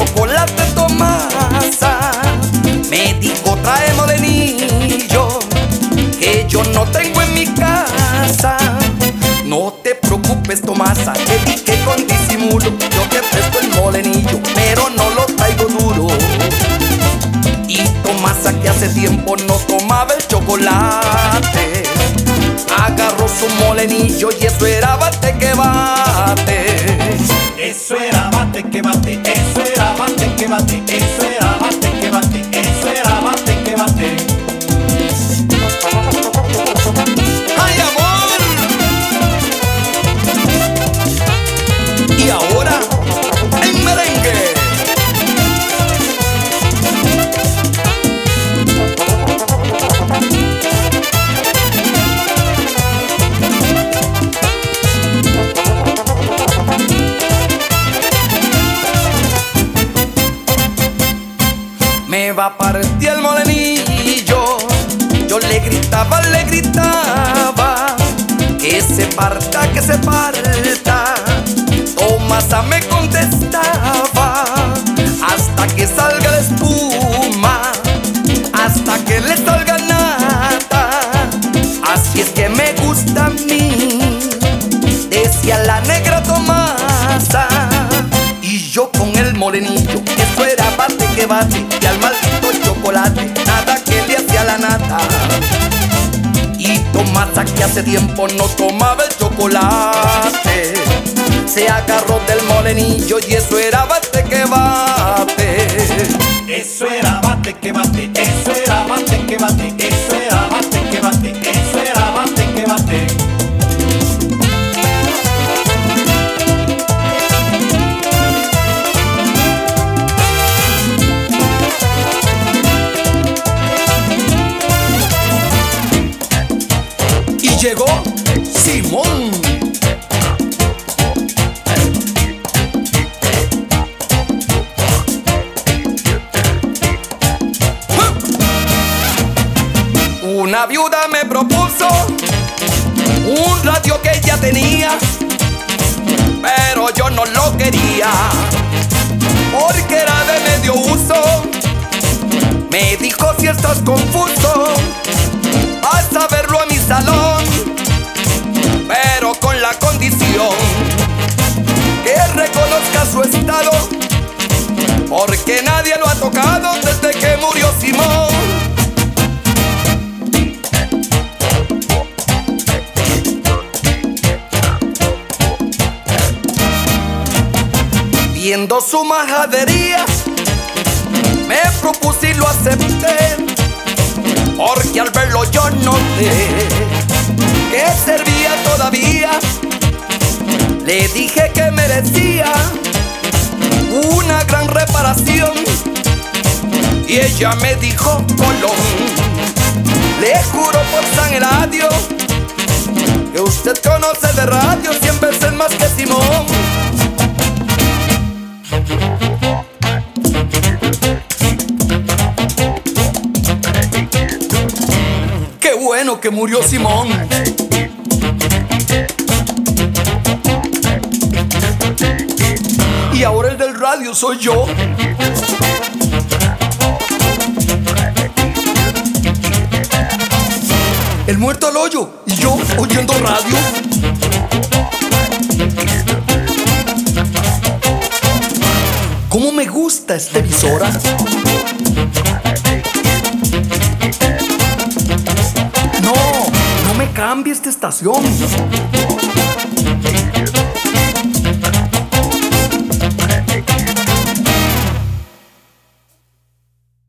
chocolate en tu masa. Me dijo trae molenillo, que yo no tengo en mi casa. No te preocupes, Tomasa, te dije con disimulo. Yo te presto el molenillo, pero no lo traigo duro. Y Tomasa, que hace tiempo no tomaba el chocolate, agarró su molenillo y eso era bate que va. Me va a partir el molenillo. Yo le gritaba, le gritaba. Que se parta, que se parta. Tomasa me contestaba. Hasta que salga la espuma. Hasta que le salga nada. Así es que me gusta a mí. Decía la negra Tomasa. Y yo con el morenillo, esto era bate que bate, nada que le hacía la nata. Y Tomasa que hace tiempo no tomaba el chocolate, se agarró del morenillo y eso era llegó Simón. Una viuda me propuso un radio que ella tenía, pero yo no lo quería porque era de medio uso. Me dijo si estás confuso, su estado, porque nadie lo ha tocado desde que murió Simón. Viendo su majadería, me propuse y lo acepté, porque al verlo yo noté que servía todavía. Le dije que merecía y ella me dijo Colón. Le juro por San Eladio que usted conoce de radio cien veces más que Simón. Qué bueno que murió Simón. Y ahora el del radio soy yo. El muerto al hoyo y yo oyendo radio. ¿Cómo me gusta esta emisora? No, no me cambie esta estación.